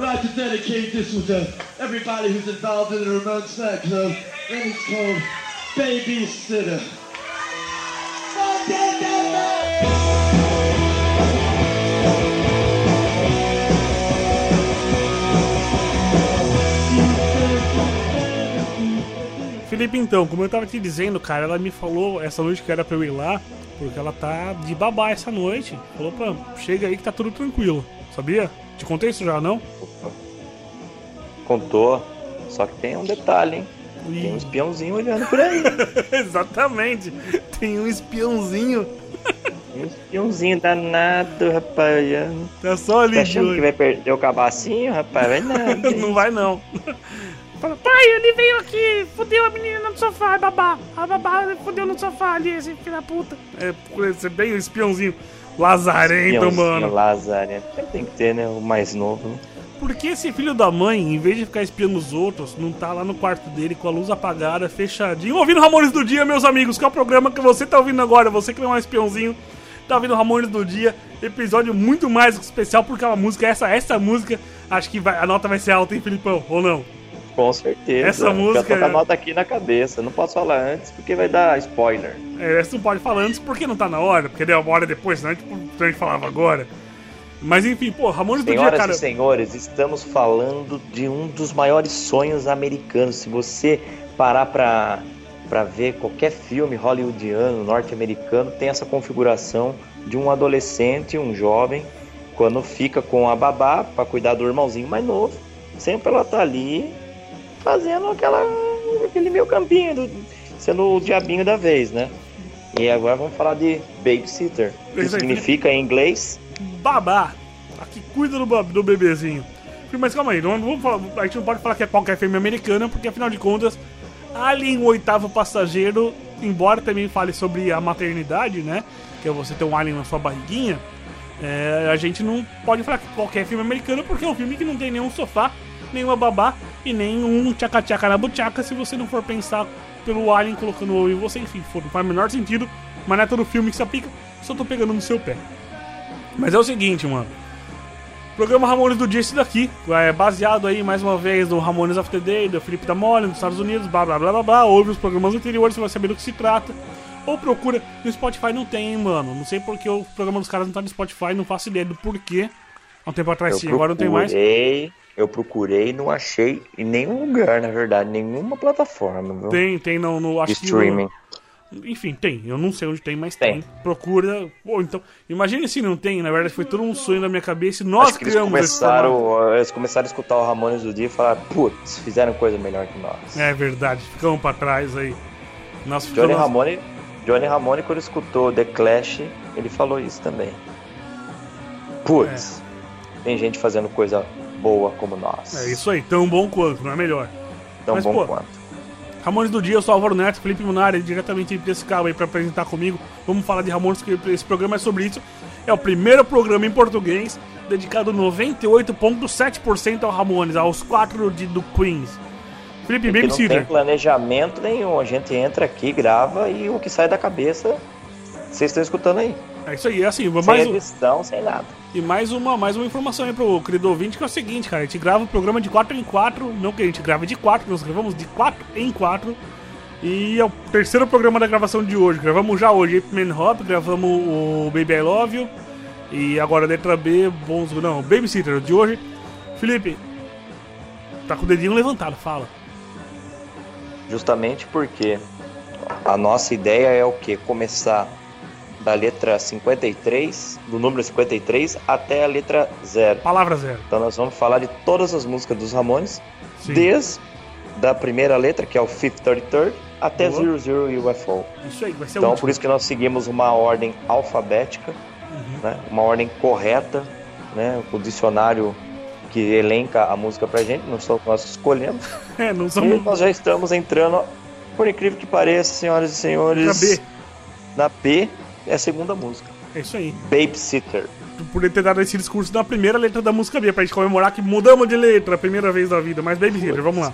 I'd like to dedicate this one to everybody who's involved in the Ramon Snack Club. And it's called Babysitter. Felipe, então, como eu tava te dizendo, cara, ela me falou essa noite que era pra eu ir lá, porque ela tá de babá essa noite. Falou pra, chega aí que tá tudo tranquilo, sabia? Te contei isso já, não? Contou. Só que tem um detalhe, hein? Tem um espiãozinho olhando por aí. Exatamente. Tem um espiãozinho. Um espiãozinho danado, rapaz. Tá só ali Tá achando que vai perder o cabacinho, rapaz? Vai nada. Não vai não. Fala, pai, ele veio aqui, fudeu a menina no sofá, babá. A babá fudeu no sofá ali, esse filho da puta. É, você bem o espiãozinho lazarento, Espiãozinho mano. Lazarento. Sempre tem que ter, né? O mais novo. Por que esse filho da mãe, em vez de ficar espiando os outros, não tá lá no quarto dele com a luz apagada, fechadinho, ouvindo Ramones do Dia, meus amigos, que é o programa que você tá ouvindo agora, você que não é um espiãozinho, tá ouvindo Ramones do Dia, episódio muito mais especial, porque a música, essa, essa música, acho que vai- a nota vai ser alta, hein, Filipão, ou não? Com certeza. Essa música- Já tô com a nota aqui na cabeça. Não posso falar antes porque vai dar spoiler. É, você não pode falar antes porque não tá na hora, porque deu uma hora depois, gente, então a gente falava agora. Mas enfim, pô, Ramones do Dia, Senhoras cara. e senhores, estamos falando de um dos maiores sonhos americanos. Se você parar pra, pra ver qualquer filme hollywoodiano, norte-americano, tem essa configuração de um adolescente, um jovem, quando fica com a babá pra cuidar do irmãozinho mais novo. Sempre ela tá ali fazendo aquela, aquele meio campinho, do- sendo o diabinho da vez, né? E agora vamos falar de babysitter, que significa em inglês babá. A que cuida do, do bebezinho. Mas calma aí, não, vamos falar- a gente não pode falar que é qualquer filme americano, porque afinal de contas, Alien, o oitavo passageiro, embora também fale sobre a maternidade, né? Que é você ter um alien na sua barriguinha, é, a gente não pode falar que qualquer filme americano, porque é um filme que não tem nenhum sofá, nenhuma babá e nenhum tchaca-tchaca na buchaca se você não for pensar pelo alien colocando o em você, enfim, for, não faz o menor sentido, mas não é todo filme que se aplica, só tô pegando no seu pé. Mas é o seguinte, mano. Programa Ramones do Dia, esse daqui, é baseado aí mais uma vez no Ramones of the Day, do Felipe da Mole, dos Estados Unidos, blá blá blá blá blá. Ouve os programas anteriores, você vai saber do que se trata. Ou procura, no Spotify não tem, mano. Não sei porque o programa dos caras não tá no Spotify, não faço ideia do porquê. Há um tempo atrás tinha, agora não tem mais. Eu procurei, não achei em nenhum lugar, na verdade, nenhuma plataforma. Viu? Tem, tem no, no acho que no- streaming. Enfim, tem. Eu não sei onde tem, mas Tem. tem. Procura. Pô, então. Imagine se não tem. Na verdade, foi todo um sonho da minha cabeça e nós eles criamos formato. começaram, eles começaram a escutar o Ramones do dia e falaram, putz, fizeram coisa melhor que nós. É verdade, ficamos pra trás aí. Nós Johnny ficamos. Ramone, Johnny Ramone, quando escutou The Clash, ele falou isso também. Putz, tem gente fazendo coisa boa como nós. É isso aí, tão bom quanto, não é melhor. Tão Mas, bom pô, quanto. Ramones do Dia, eu sou Álvaro Neto, Felipe Munari, diretamente desse cabo aí pra apresentar comigo. Vamos falar de Ramones, que esse programa é sobre isso. É o primeiro programa em português dedicado 98,7% ao Ramones, aos quatro de, do Queens. Felipe Que não tem Babysitter. planejamento nenhum. A gente entra aqui, grava e o que sai da cabeça, vocês estão escutando aí. É isso aí, é assim, Sem mais, um- edição, sem nada. e mais uma, mais uma informação aí pro querido ouvinte, que é o seguinte, cara, a gente grava o programa de 4 em 4, não que a gente grave de 4, nós gravamos de 4 em 4, e é o terceiro programa da gravação de hoje, gravamos já hoje Ape Man Hop, gravamos o Baby I Love You, e agora letra B, bons, não, Babysitter de hoje. Felipe, tá com o dedinho levantado, fala. Justamente porque a nossa ideia é o que? Começar da letra 53, do número 53 até a letra 0. Palavra zero. Então nós vamos falar de todas as músicas dos Ramones, Sim. desde da primeira letra, que é o Fifth 33, até Boa. 00 UFO. Isso aí, vai ser Então por isso que nós seguimos uma ordem alfabética, Uhum. né? uma ordem correta, né? o dicionário que elenca a música pra gente, não só nós escolhemos. É, não E somos... nós já estamos entrando, por incrível que pareça, senhoras e senhores, Na B. na B é a segunda música. É isso aí. Babysitter. por ter dado esse discurso na primeira letra da música B, pra gente comemorar que mudamos de letra a primeira vez da vida. Mas Babysitter, vamos lá.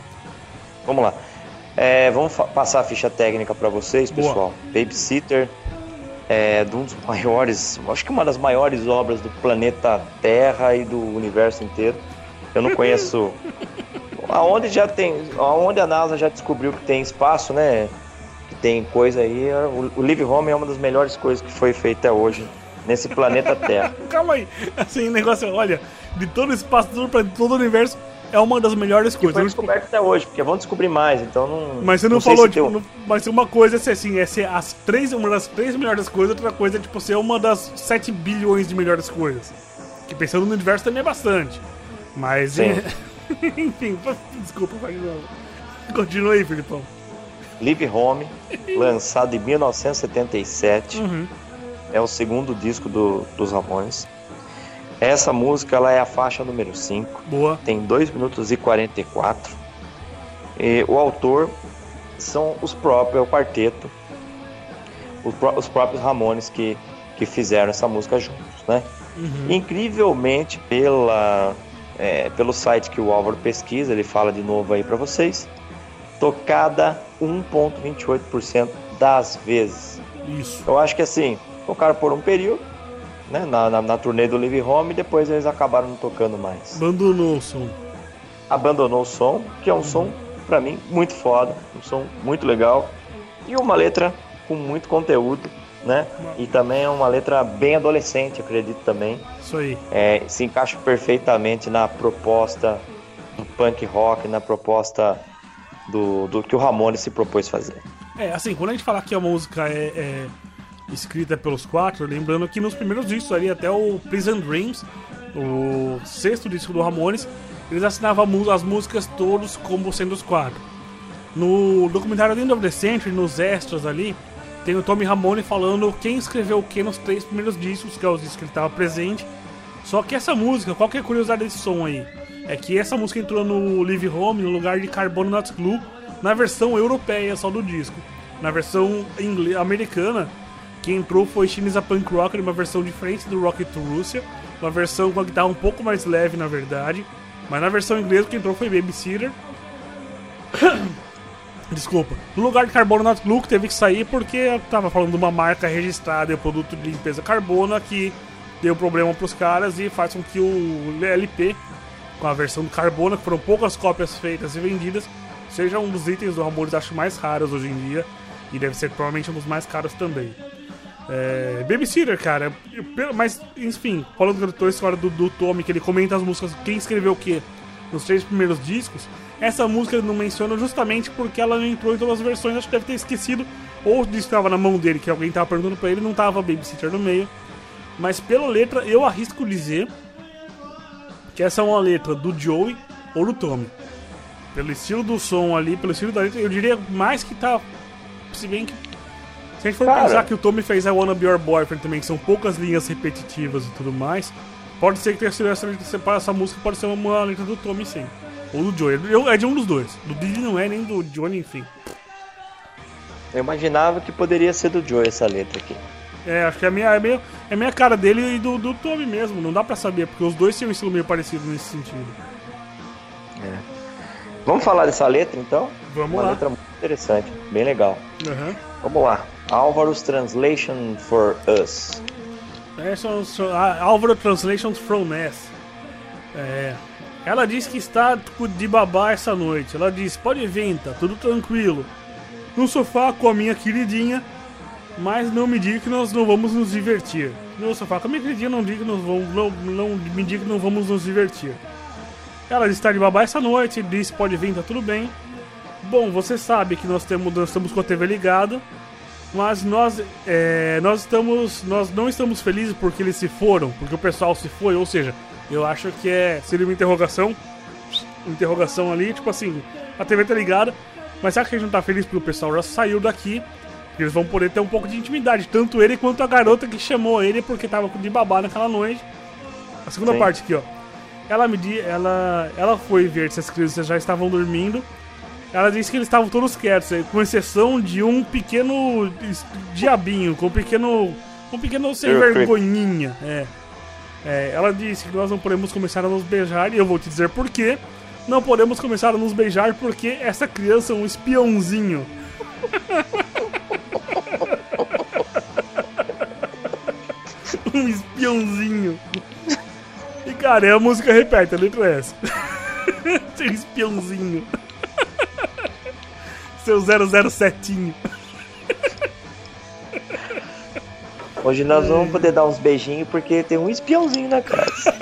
Vamos lá. É, vamos passar a ficha técnica para vocês, Boa. pessoal. Babysitter é de um dos maiores, acho que uma das maiores obras do planeta Terra e do universo inteiro. Eu não conheço. Aonde já tem. Aonde a NASA já descobriu que tem espaço, né? Que tem coisa aí. O, o Live Home é uma das melhores coisas que foi feita hoje nesse planeta Terra. Calma aí. Assim, o negócio, olha, de todo o espaço, todo, pra todo o universo, é uma das melhores Que coisas. foi descoberto até hoje, porque vão descobrir mais, então não. Mas você não, sei falou, tipo, não- mas uma coisa é ser assim, é ser as três, uma das três melhores coisas, outra coisa é tipo ser uma das 7 bilhões de melhores coisas. Que pensando no universo também é bastante. Mas enfim, desculpa. Continua aí, Filipão. Live Home, lançado em 1977. Uhum. É o segundo disco do- dos Ramones. Essa música ela é a faixa número 5. Boa. Tem 2 minutos e 44. E o autor são os próprios, é o quarteto. Os, pró- os próprios Ramones que, que fizeram essa música juntos, né? Incrivelmente, pela, é, pelo site que o Álvaro pesquisa, ele fala de novo aí pra vocês, tocada 1,28% das vezes. Isso. Eu acho que assim, tocaram por um período, né, na, na, na turnê do Live Home, e depois eles acabaram não tocando mais. Abandonou o som. Abandonou o som, que é um som, pra mim, muito foda, um som muito legal, e uma letra com muito conteúdo, né? E também é uma letra bem adolescente, acredito também. Isso aí. É, se encaixa perfeitamente na proposta do punk rock, na proposta do, do que o Ramones se propôs fazer. É, assim, quando a gente falar que a música é, é escrita pelos quatro, lembrando que nos primeiros discos ali, até o Prison Dreams, o sexto disco do Ramones, eles assinavam as músicas todos como sendo os quatro. No documentário End of the Century, nos extras ali, tem o Tommy Ramone falando quem escreveu o que nos três primeiros discos, que é os discos que ele estava presente. Só que essa música, qual que é a curiosidade desse som aí? É que essa música entrou no Live Home no lugar de Carbon Not Glue na versão europeia só do disco. Na versão americana, quem entrou foi Chinesa Punk Rocker, uma versão diferente do Rocket to Russia, uma versão com a guitarra um pouco mais leve na verdade. Mas na versão inglesa quem entrou foi Babysitter. Desculpa. No lugar de Carbono Not Glue que teve que sair porque eu tava falando de uma marca registrada e o produto de limpeza Carbona que deu problema pros caras e faz com que o LP, com a versão do Carbona, que foram poucas cópias feitas e vendidas, seja um dos itens do Ramones acho mais raros hoje em dia e deve ser provavelmente um dos mais caros também. É, Babysitter, cara, eu- mas enfim, falando da toda a história do, do Tommy, que ele comenta as músicas, quem escreveu o que nos três primeiros discos, essa música ele não menciona justamente porque ela não entrou em todas as versões, acho que deve ter esquecido, ou estava na mão dele, que alguém tava perguntando pra ele, não tava Babysitter no meio. Mas pela letra, eu arrisco dizer que essa é uma letra do Joey ou do Tommy. Pelo estilo do som ali, pelo estilo da letra, eu diria mais que tá. Se bem que. Se a gente for Cara. pensar que o Tommy fez I Wanna Be Your Boyfriend também, que são poucas linhas repetitivas e tudo mais, pode ser que tenha sido essa, essa, essa música pode ser uma letra do Tommy sim. Ou do Joey. Eu- É de um dos dois. Do Didi não é, nem do Johnny, enfim. Eu imaginava que poderia ser do Joe essa letra aqui. É, acho que é a minha, é meio, é a minha cara dele e do, do Tommy mesmo. Não dá pra saber, porque os dois têm um estilo meio parecido nesse sentido. Vamos falar dessa letra então? Vamos Uma lá. letra muito interessante, bem legal. Aham. Vamos lá. Álvaro's Translation for Us. É, Álvaro Translations from Ness. É, ela diz que está de babá essa noite. Ela diz: pode vir, tá tudo tranquilo. No sofá com a minha queridinha, mas não me diga que nós não vamos nos divertir. No sofá com a minha queridinha, não diga que nós vamos, não, não me diga que não vamos nos divertir. Ela está de babá essa noite. Diz: pode vir, tá tudo bem. Bom, você sabe que nós, temos, nós estamos com a TV ligada, mas nós, é, nós estamos, nós não estamos felizes porque eles se foram, porque o pessoal se foi. Ou seja, eu acho que é seria uma interrogação, uma interrogação ali, tipo assim, a TV tá ligada, mas será que a gente não tá feliz porque o pessoal já saiu daqui? Eles vão poder ter um pouco de intimidade, tanto ele quanto a garota que chamou ele porque tava de babá naquela noite. A segunda Sim. parte aqui, ó. Ela me di, ela, ela foi ver se as crianças já estavam dormindo. Ela disse que eles estavam todos quietos, eh, com exceção de um pequeno diabinho, com um pequeno. um pequeno sem Eu vergonhinha. É. É, ela disse que nós não podemos começar a nos beijar, e eu vou te dizer por quê. Não podemos começar a nos beijar porque essa criança é um espiãozinho. um espiãozinho. E cara, é a música repete, a letra é essa. Seu espiãozinho. Seu 007. Hoje nós vamos poder dar uns beijinhos porque tem um espiãozinho na casa.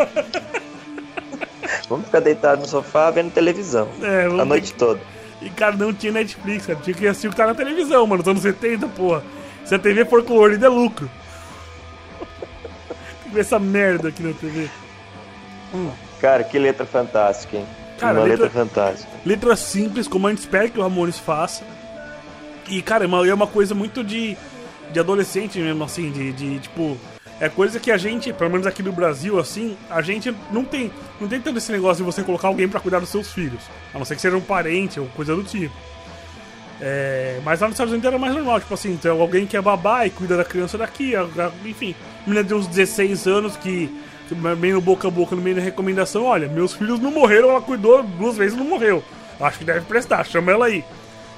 vamos ficar deitados no sofá vendo televisão É, a noite toda. E, cara, não tinha Netflix, cara. Tinha que assistir o que tá na televisão, mano. Nos anos 70, porra. Se a TV for colorida, é lucro. Ver essa merda aqui na TV. Cara, que letra fantástica, hein? Cara, Uma letra- letra fantástica. Letra simples, como a gente espera que o Ramones faça. E, cara, é uma, é uma coisa muito de, de adolescente mesmo, assim, de, de, tipo. É coisa que a gente, pelo menos aqui no Brasil, assim, a gente não tem, não tem tanto esse negócio de você colocar alguém pra cuidar dos seus filhos. A não ser que seja um parente ou coisa do tipo. É, mas lá nos Estados Unidos era mais normal, tipo assim, tem alguém que é babá e cuida da criança daqui, enfim. Menina de uns 16 anos que, meio no boca a boca, no meio da recomendação, olha, meus filhos não morreram, ela cuidou duas vezes e não morreu. Acho que deve prestar, chama ela aí.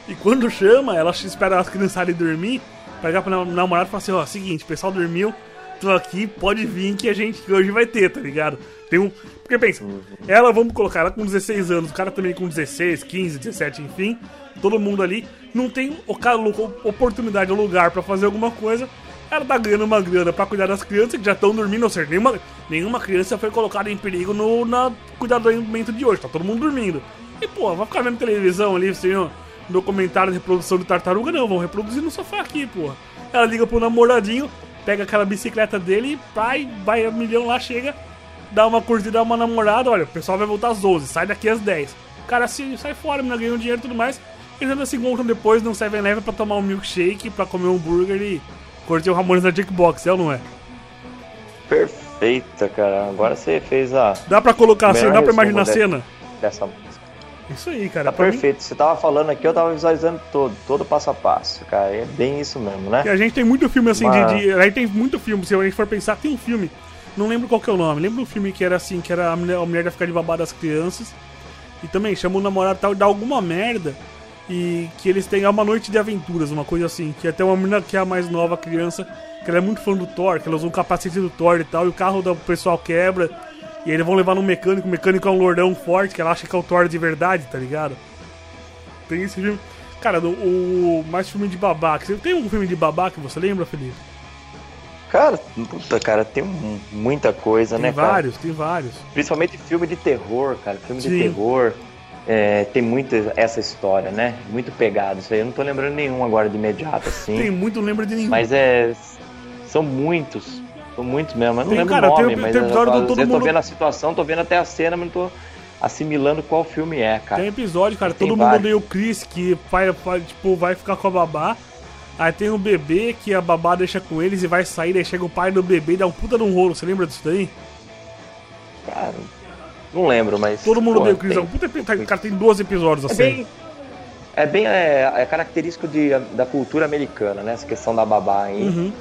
E quando chama, ela espera as crianças irem dormir, pegar pra nam- namorado e falar assim, ó, seguinte, o pessoal dormiu, tô aqui, pode vir que a gente que hoje vai ter, tá ligado? Tem um. Porque pensa, ela, vamos colocar, ela com 16 anos, o cara também com 16, 15, 17, enfim, todo mundo ali, não tem o cara, oportunidade lugar pra fazer alguma coisa. Ela tá ganhando uma grana pra cuidar das crianças que já estão dormindo, ou seja, nenhuma, nenhuma criança foi colocada em perigo no na cuidar do alimento de hoje, tá todo mundo dormindo. E pô, vai ficar vendo televisão ali, assim, ó, documentário de reprodução de tartaruga, não, vão reproduzir no sofá aqui, pô. Ela liga pro namoradinho, pega aquela bicicleta dele e vai, vai a milhão lá, chega, dá uma curtida, dá uma namorada, olha, o pessoal vai voltar às 12, sai daqui às 10. O cara se, sai fora, menina ganha um dinheiro e tudo mais. Eles ainda se encontram depois no 7-Eleven pra tomar um milkshake, pra comer um hambúrguer e curtir o Ramones na Jackbox, é ou não é? Perfeita, cara. Agora você fez a. Dá pra colocar a cena, dá pra imaginar a cena? dessa. Isso aí, cara. Tá pra mim- perfeito. Você tava falando aqui, eu tava visualizando todo, todo passo a passo, cara. É bem isso mesmo, né? E a gente tem muito filme assim Mas- de, de. A gente tem muito filme, se a gente for pensar, tem um filme. Não lembro qual que é o nome. Lembro um filme que era assim, que era a mulher, a mulher ia ficar de babá das crianças. E também chama o namorado tal e dá alguma merda. E que eles têm é uma noite de aventuras, uma coisa assim. Que até uma menina que é a mais nova a criança, que ela é muito fã do Thor, que ela usa um capacete do Thor e tal, e o carro do pessoal quebra. E aí eles vão levar no mecânico, o mecânico é um lordão forte, que ela acha que é o Thor de verdade, tá ligado? Tem esse filme. Cara, o, o mais filme de que- Tem um filme de babá que você lembra, Felipe? Cara, puta, cara, tem muita coisa, Tem né, cara? vários, tem vários. Principalmente filme de terror, cara. Filme Sim. de terror. é, tem muito essa história, né? Muito pegado. Isso aí eu não tô lembrando nenhum agora de imediato, assim. Tem muito, não lembro de nenhum. Mas é. São muitos. São muitos mesmo. Eu não Tem, lembro cara, o tem nome, o- mas tem eu, episódio do às Todo eu tô Mundo- vendo a situação, tô vendo até a cena, mas não tô assimilando qual filme é, cara. Tem episódio, cara, Tem todo mundo vários. odeia o Chris, que vai, tipo, vai ficar com a babá. Aí tem o bebê que a babá deixa com eles e vai sair, aí chega o pai do bebê e dá um puta de um rolo. Você lembra disso daí? Cara, não lembro, mas. Todo mundo pô, odeia o Chris. tem- É um puta episódio. Cara, tem 12 episódios É assim. bem. É bem é, é característico de, da cultura americana, né? Essa questão da babá aí. Uhum.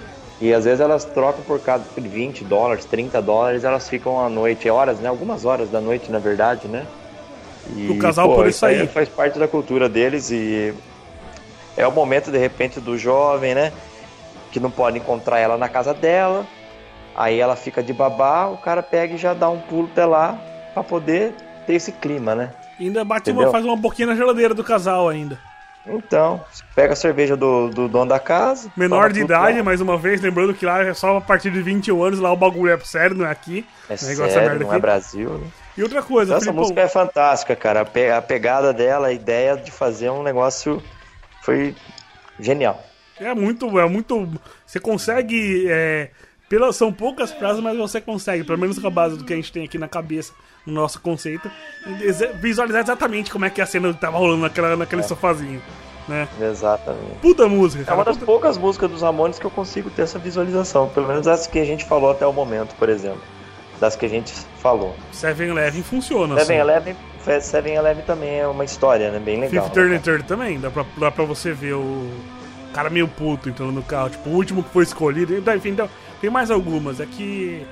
E às vezes elas trocam por cada por 20 dólares, 30 dólares, elas ficam à noite, horas, né? Algumas horas da noite, na verdade, né? E, O casal poder isso aí faz parte da cultura deles e é o momento, de repente, do jovem, né? Que não pode encontrar ela na casa dela. Aí ela fica de babá, o cara pega e já dá um pulo até lá pra poder ter esse clima, né? E ainda bate uma, faz uma boquinha na geladeira do casal ainda. Então, pega a cerveja do, do dono da casa. Menor de idade, lá. mais uma vez, lembrando que lá é só a partir de 21 anos, lá o bagulho é sério, não é aqui. É negócio sério, não é aqui. Brasil, né? E outra coisa, Então, essa música é fantástica, cara. A pegada dela, a ideia de fazer um negócio foi genial. É muito, é muito. Você consegue. É, pela, são poucas frases, mas você consegue, pelo menos com a base do que a gente tem aqui na cabeça, no nosso conceito, visualizar exatamente como é que a cena tava rolando naquela, naquele sofazinho. Né? Exatamente. Puta música, É cara. uma das puta- poucas músicas dos Ramones que eu consigo ter essa visualização. Pelo menos as que a gente falou até o momento, por exemplo. Das que a gente falou. Seven Eleven funciona. Seven assim. Eleven, Seven Eleven também é uma história, né? Bem legal. Fifth né, Turn cara? and Third também, dá pra, dá pra você ver o cara meio puto entrando no carro. Tipo, o último que foi escolhido. Então, Enfim, então, tem mais algumas. É que.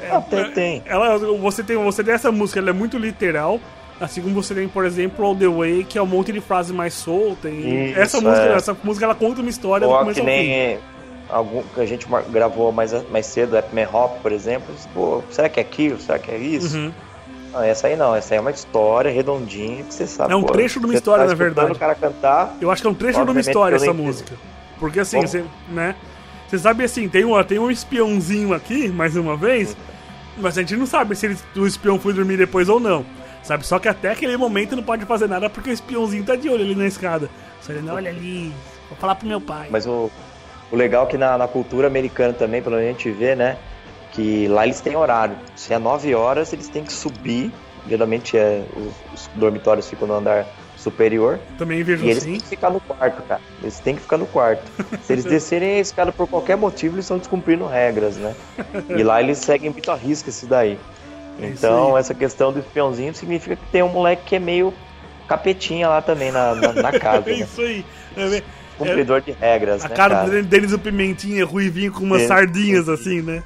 É, Ah, tem, tem. Ela, você tem, você tem essa música, ela é muito literal. Assim como você tem, por exemplo, All the Way, que é um monte de frase mais solta. E Isso, essa música, é. essa música ela conta uma história do Ou começo que nem algum que a gente gravou mais, mais cedo, Epman Hop, por exemplo. Pô, será que é aquilo? Será que é isso? Uhum. Não, essa aí não, essa aí é uma história redondinha que você sabe. É um pô, trecho de uma você história, tá na verdade. o cara cantar. Eu acho que é um trecho de uma história essa música. Porque assim, Bom. você, né? Você sabe assim, tem um, tem um espiãozinho aqui, mais uma vez, mas a gente não sabe se ele- o espião foi dormir depois ou não. Sabe? Só que até aquele momento não pode fazer nada porque o espiãozinho tá de olho ali na escada. Só ele, não, olha ali, vou falar pro meu pai. Mas o, o legal é que na, na cultura americana também, pelo menos a gente vê, né? Que lá eles têm horário. Se é 9 horas, eles têm que subir. Geralmente é, os, os dormitórios ficam no andar superior. Também vejo E eles assim. têm que ficar no quarto, cara. Eles têm que ficar no quarto. Se eles descerem a escada por qualquer motivo, eles estão descumprindo regras, né? E lá eles seguem muito a risca isso daí. É isso Então, essa questão do espiãozinho significa que tem um moleque que é meio capetinha lá também na, na, na casa, É né? isso aí. É, Cumpridor de regras, a né, cara, cara? dele- deles, o Pimentinha, ruivinho com umas É. sardinhas assim, né?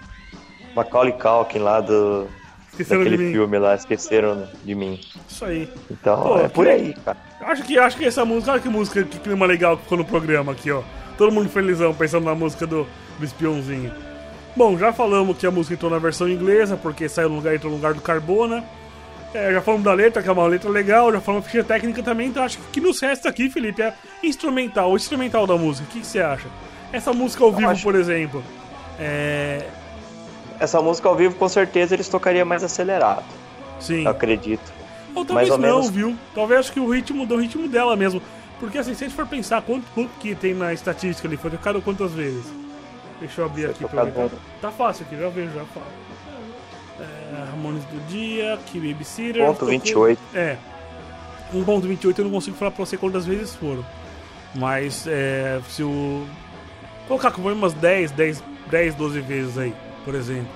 Macaulay Culkin lá do Esqueceram de daquele filme lá, esqueceram de mim. Isso aí. Então, Pô, é por aí, cara. Acho que, acho que essa música, olha que música, que clima legal que ficou no programa aqui, ó. Todo mundo felizão pensando na música do, do espiãozinho. Bom, já falamos que a música entrou na versão inglesa, porque saiu no lugar, entrou no lugar do Carbona. É, já falamos da letra, que é uma letra legal, já falamos da ficha técnica também, então acho que o que nos resta aqui, Felipe, é instrumental, o instrumental da música. O que, que você acha? Essa música ao vivo, acho- por exemplo. É. Essa música ao vivo, com certeza, eles tocariam mais acelerado, Sim. eu acredito. Ou talvez Mais ou não, menos. viu? Talvez acho que o ritmo do ritmo dela mesmo. Porque assim, se a gente for pensar quanto, quanto que tem na estatística ali, foi tocado quantas vezes? Deixa eu abrir Foi aqui pra ver. Tá fácil aqui, já vejo, já falo. É, Ramones do Dia, que Babysitter. Ponto tocou- 28. É. 1.28 eu não consigo falar pra você quantas vezes foram. Mas é, se o. Colocar que foi umas 10, 10, 10, 12 vezes aí, por exemplo.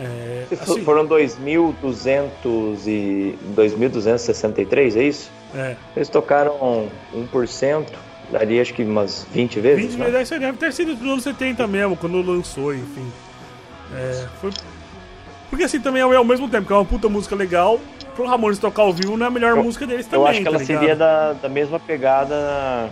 É, assim, Foram 2.200 e 2.263, é isso? é, Eles tocaram 1%, daria acho que umas 20 vezes, 20 né? vezes, isso deve ter sido nos anos 70 mesmo, quando lançou, enfim. É, foi... Porque assim também é ao mesmo tempo que é uma puta música legal, pro Ramones tocar ao vivo não é a melhor Eu- música deles também. Eu acho que ela tá seria ligado? da, da mesma pegada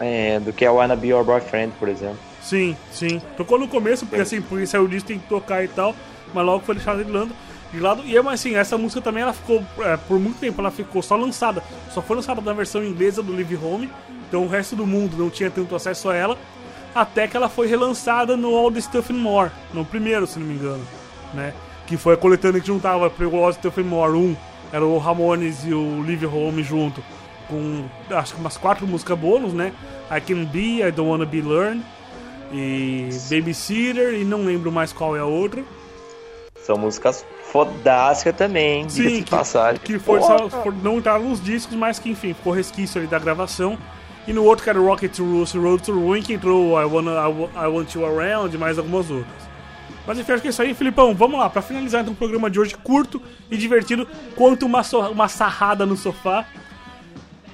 é, do que a Wanna Be Your Boyfriend, por exemplo. Sim, sim. Tocou no começo, porque assim, porque saiu disso tem que tocar e tal, mas logo foi deixado de lado. De lado. E mas assim, essa música também ela ficou, é, por muito tempo, ela ficou só lançada. Só foi lançada na versão inglesa do Live Home, então o resto do mundo não tinha tanto acesso a ela. Até que ela foi relançada no All the Stuff and More, no primeiro, se não me engano, né? Que foi a coletânea que juntava pro All the Stuff and More 1, era o Ramones e o Live Home junto, com acho que umas quatro músicas bônus, né? I Can Be, I Don't Wanna Be Learned, e Babysitter, e não lembro mais qual é a outra. São músicas fodásticas também, Sim, de passagem. que só, for- não entraram nos discos, mas que enfim, ficou resquício ali da gravação. E no outro que era Rocket to Roost, Road to Ruin, que entrou I, Wanna, I, I Want You Around e mais algumas outras. Mas enfim, acho que é isso aí, Filipão. Vamos lá, pra finalizar então o programa de hoje, curto e divertido, quanto uma, so- uma sarrada no sofá.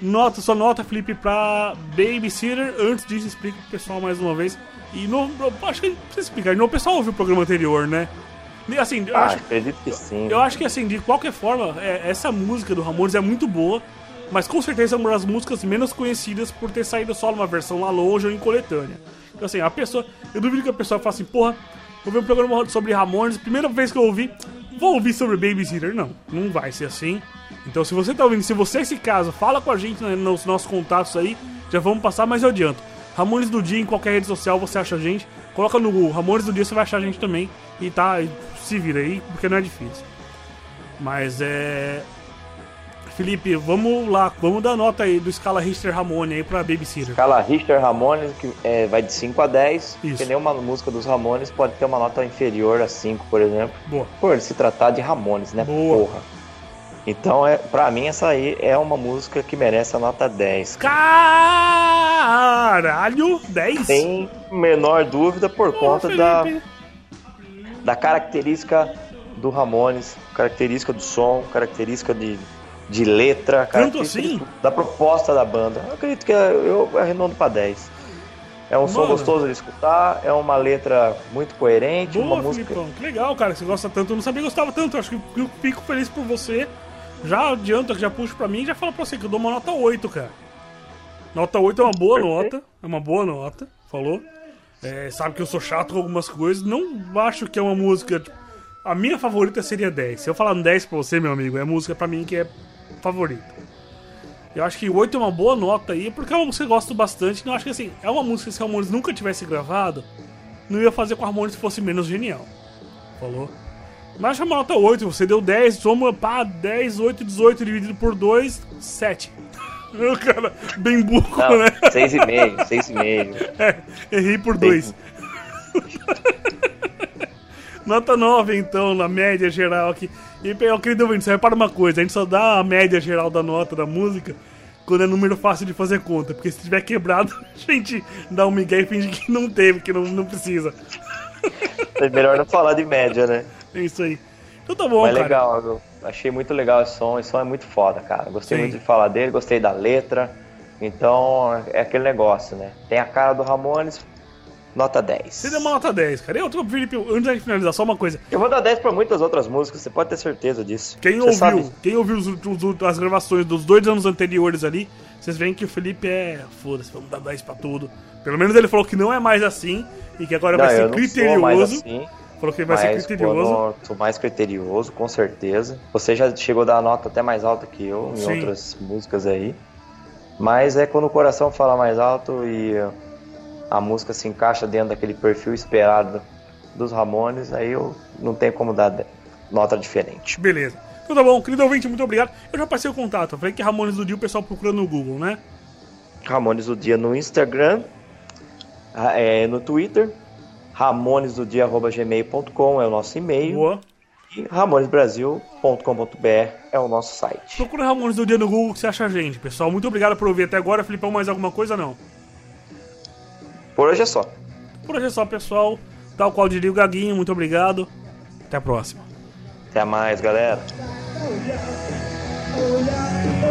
Nota, só nota, Felipe, pra Babysitter. Antes disso, explica pro pessoal mais uma vez. E no, acho que não precisa explicar, não, o pessoal ouviu o programa anterior, né? E, Assim, eu Ah, acho, acredito que sim. eu acho que assim, de qualquer forma, é- essa música do Ramones é muito boa, mas com certeza é uma das músicas menos conhecidas por ter saído só numa versão lá longe ou em coletânea. Então assim, a pessoa. Eu duvido que a pessoa fale assim, porra, eu vi um programa sobre Ramones, primeira vez que eu ouvi, vou ouvir sobre Babysitter. Não, não vai ser assim. Então se você tá ouvindo, se você é esse caso, fala com a gente né, nos nossos contatos aí, já vamos passar, mas eu adianto. Ramones do Dia em qualquer rede social você acha a gente. Coloca no Google Ramones do Dia, você vai achar a gente também. E tá, se vira aí, porque não é difícil. Mas é. Felipe, vamos lá, vamos dar nota aí do escala Richter Ramone aí pra Babysitter. Escala Richter Ramones, que é, vai de 5 a 10. Isso. Porque nenhuma música dos Ramones pode ter uma nota inferior a 5, por exemplo. Boa. Por se tratar de Ramones, né? Boa. Porra. Então, é, pra mim, essa aí é uma música que merece a nota 10. Caralho! 10? Sem menor dúvida, por conta da, Felipe. da característica do Ramones, característica do som, característica de, de letra, característica assim? da proposta da banda. Eu acredito que eu arredondo pra 10. É um som Mano. gostoso de escutar, é uma letra muito coerente, Boa, uma música. Filipão. Que legal, cara, que você gosta tanto. Eu não sabia que gostava tanto. Acho que eu fico feliz por você. Já adianta, já puxo pra mim e já falo pra você que eu dou uma nota 8, cara. Nota 8 é uma boa nota. É uma boa nota, falou. É, sabe que eu sou chato com algumas coisas. Não acho que é uma música tipo, A minha favorita seria 10. Se eu falar um 10 pra você, meu amigo, é música pra mim que é favorita. Eu acho que 8 é uma boa nota aí, porque é uma música que eu gosto bastante. Eu acho que assim, é uma música que se o Ramones nunca tivesse gravado, não ia fazer com o Ramones se fosse menos genial. Falou? Mas é uma nota 8, você deu 10, soma, pá, 10, 8, 18 dividido por 2, 7. O cara, bem burro, Não, né? 6,5, 6,5. É, errei por 2. Nota 9, então, na média geral aqui. E, eu querido ouvinte, você repara uma coisa, a gente só dá a média geral da nota da música quando é número fácil de fazer conta. Porque se tiver quebrado, a gente dá um migué e finge que não teve, que não, não precisa. É melhor não falar de média, né? É isso aí. Então tá bom, Mas cara. legal, eu achei muito legal esse som. Esse som é muito foda, cara. Gostei Sim. muito de falar dele, gostei da letra. Então, é aquele negócio, né? Tem a cara do Ramones, nota 10. Você deu uma nota 10, cara. Eu, tô- Felipe, antes gente finalizar, só uma coisa. Eu vou dar 10 pra muitas outras músicas, você pode ter certeza disso. Quem Você ouviu, sabe- quem ouviu os- os- as gravações dos dois anos anteriores ali, vocês veem que o Felipe é. Foda-se, vamos dar 10 pra tudo. Pelo menos ele falou que não é mais assim e que agora Não, vai ser não sou mais criterioso. assim, Falou que vai ser mas criterioso. quando mais criterioso, com certeza. Você já chegou a dar nota até mais alta que eu em Sim. outras músicas aí. Mas é quando o coração fala mais alto e a música se encaixa dentro daquele perfil esperado dos Ramones, aí eu não tenho como dar nota diferente. Beleza. Então tá bom, querido ouvinte, muito obrigado. Eu já passei o contato. Falei que Ramones do Dia o pessoal procura no Google, né? Ramones do Dia no Instagram, ra- é, no Twitter, ramonesdodia.gmail.com é o nosso e-mail Boa. e ramonesbrasil.com.br é o nosso site. Procura Ramones do Dia no Google que você acha a gente, pessoal. Muito obrigado por ouvir até agora. Filipão, mais alguma coisa não? Por hoje é só. Por hoje é só, pessoal. Tal qual diria o Gaguinho, muito obrigado. Até a próxima. Até mais, galera. Oh, yeah.